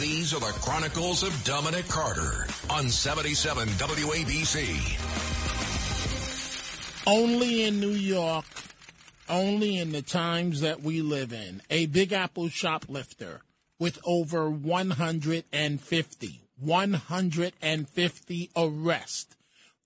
These are the Chronicles of Dominic Carter on 77 WABC. Only in New York, only in the times that we live in, a Big Apple shoplifter with over 150, 150 arrests.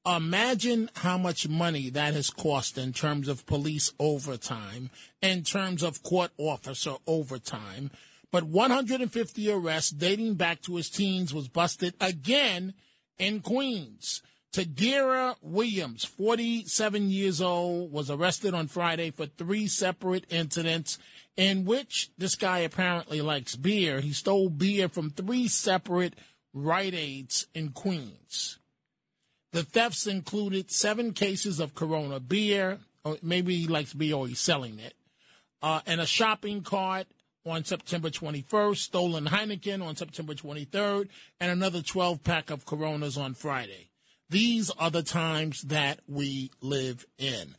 Imagine how much money that has cost in terms of police overtime, in terms of court officer overtime. But 150 arrests dating back to his teens was busted again in Queens. Tadira Williams, 47 years old, was arrested on Friday for three separate incidents in which this guy apparently likes beer. He stole beer from three separate Rite Aids in Queens. The thefts included seven cases of Corona beer, or maybe he likes beer or he's selling it, uh, and a shopping cart on September 21st, stolen Heineken on September 23rd, and another 12 pack of Coronas on Friday. These are the times that we live in.